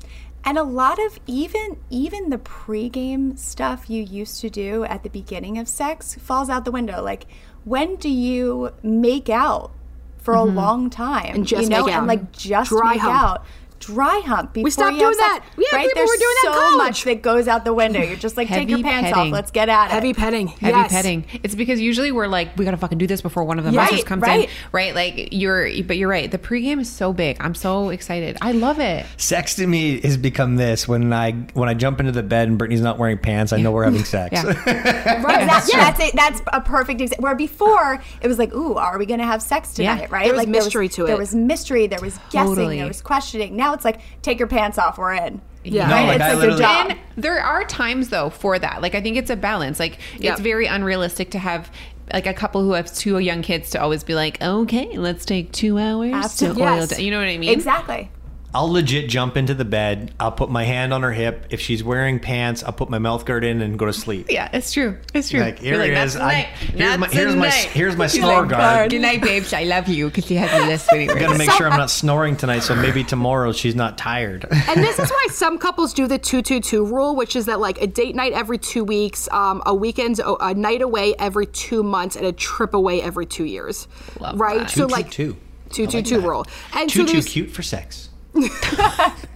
And a lot of even even the pregame stuff you used to do at the beginning of sex falls out the window. Like when do you make out for a mm-hmm. long time And just you know, make out. and like just Dry make hump. out. Dry hump. Before stopped you doing sex, that. Yeah, right? people There's were doing that in so much that goes out the window. You're just like, take your pants petting. off. Let's get at it. Heavy petting. Heavy yes. petting. It's because usually we're like, we gotta fucking do this before one of the Right, monsters comes right. in, right? Like you're, but you're right. The pregame is so big. I'm so excited. I love it. Sex to me has become this when I when I jump into the bed and Brittany's not wearing pants. I know we're having (laughs) sex. Yeah. (laughs) Right, that's, that's, a, that's a perfect example. Where before it was like, ooh, are we going to have sex tonight? Yeah. Right? There was like mystery to it. There was mystery. There was guessing. Totally. There was questioning. Now it's like, take your pants off. We're in. Yeah. No, Right? like it's I like your literally- job. And there are times though for that. Like I think it's a balance. Like Yep. it's very unrealistic to have like a couple who have two young kids to always be like, okay, let's take two hours Absolutely. to oil. Yes. down." You know what I mean? Exactly. I'll legit jump into the bed. I'll put my hand on her hip. If she's wearing pants, I'll put my mouth guard in and go to sleep. Yeah, it's true. It's true. Like here You're like, is. "That's I, here's my That's here's my here's my snore like, guard. Good night, babes. I love you because she has a list when he I'm (laughs) gonna make sure I'm not snoring tonight, so maybe tomorrow she's not tired. And this is why some couples do the two two two rule, which is that like a date night every two weeks, um, a weekend, a, a night away every two months, and a trip away every two years. Love right? that. So Two, like two, two two two rule. And Too so too cute for sex. (laughs)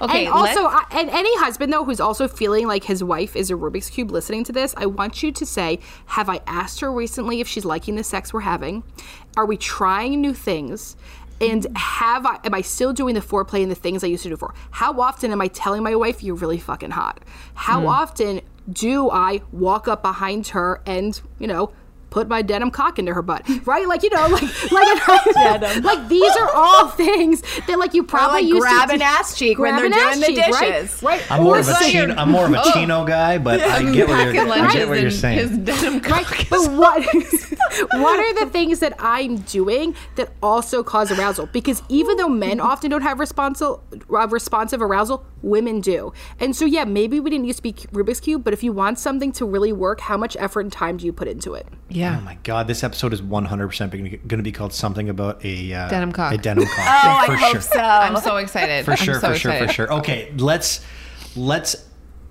Okay, and also, I, and any husband though who's also feeling like his wife is a Rubik's cube listening to this, I want you to say, "Have I asked her recently if she's liking the sex we're having? Are we trying new things?" And have I am I still doing the foreplay and the things I used to do before? How often am I telling my wife you're really fucking hot? How hmm. often do I walk up behind her and you know put my denim cock into her butt, right? Like you know, like like (laughs) (laughs) like these are all things that like you probably like used grab to an ass cheek when grab they're an doing the ass cheek, right? dishes. right? I'm more Or of a chino. I'm more of a chino guy, but I get what you're, I get what you're saying. His denim (laughs) Right, cock but what what are the things that I'm doing that also cause arousal? Because even though men often don't have responsive uh, responsive arousal, women do. And so yeah, maybe we didn't used to be Rubik's cube, but if you want something to really work, how much effort and time do you put into it? yeah. Oh my god, this episode is 100% going to be called something about a uh, Denim cock. A denim cock. (laughs) Oh, for I sure. hope so. I'm so excited. For sure, so for sure, for sure. Okay, let's let's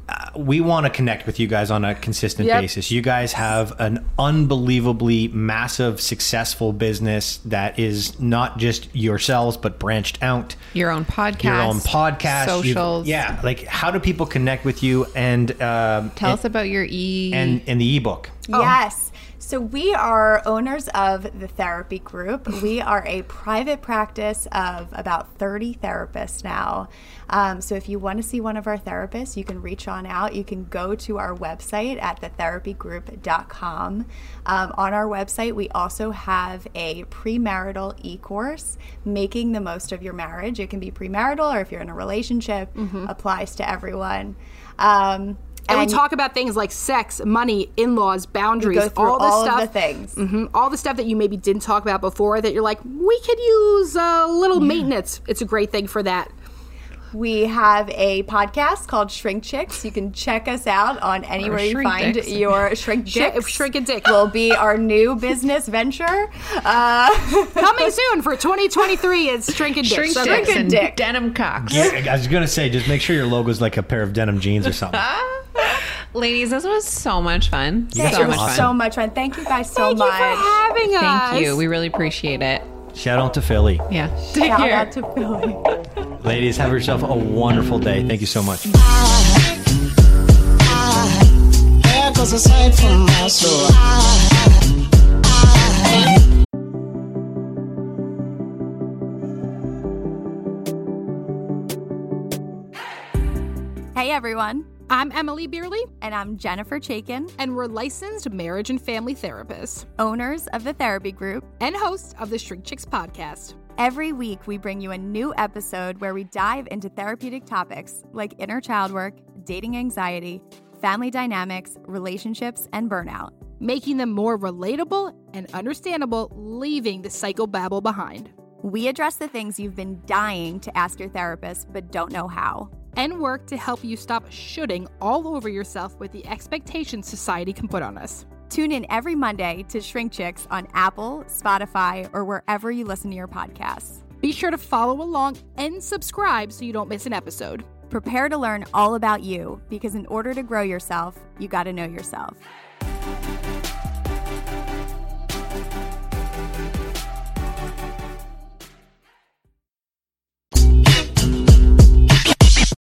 uh, we want to connect with you guys on a consistent Yep. basis. You guys have an unbelievably massive, successful business that is not just yourselves but branched out. Your own podcast. Your own podcast, You've- Socials. yeah. Like, how do people connect with you and um, Tell and, us about your e. and and the ebook? Yes. So we are owners of the therapy group. (laughs) We are a private practice of about 30 therapists now. Um, so if you want to see one of our therapists, you can reach on out. You can go to our website at thetherapygroup.com. Um, on our website, we also have a premarital e-course, Making the Most of Your Marriage. It can be premarital or if you're in a relationship, applies to everyone. Um, And, we talk about things like sex, money, in-laws, boundaries, go all the all of stuff, the things. Mhm, all the stuff that you maybe didn't talk about before that you're like, we could use a little maintenance. It's a great thing for that. We have a podcast called Shrink Chicks. You can check us out on anywhere you find Dicks. your Shrink Shrink- Dicks. Shrink a Dick. will be our new business venture. Uh, Coming (laughs) soon for 2023 is Shrink and Dick. Shrink So dicks and dick. denim cocks. Yeah, I was gonna say, just make sure your logo's like a pair of denim jeans or something. (laughs) Ladies, this was so much fun. guys so are much awesome. fun. so much fun. Thank you guys so Thank you much. for having us. Thank you. We really appreciate it. Shout out to Philly, Yeah. Take Shout care. out to Philly. ladies. Have yourself a wonderful day. Thank you so much. Echoes aside from my soul. Hey everyone, I'm Emmalee Bierly, and I'm Jennifer Chaiken, and we're licensed marriage and family therapists owners of the Therapy Group. and hosts of the Shrink Chicks podcast. Every week, we bring you a new episode where we dive into therapeutic topics like inner child work, dating anxiety, family dynamics, relationships, and burnout. making them more relatable and understandable, leaving the psychobabble behind. We address the things you've been dying to ask your therapist but don't know how. And work to help you stop shooting all over yourself with the expectations society can put on us. Tune in every Monday to Shrink Chicks on Apple, Spotify, or wherever you listen to your podcasts. Be sure to follow along and subscribe so you don't miss an episode. Prepare to learn all about you because in order to grow yourself, you got to know yourself.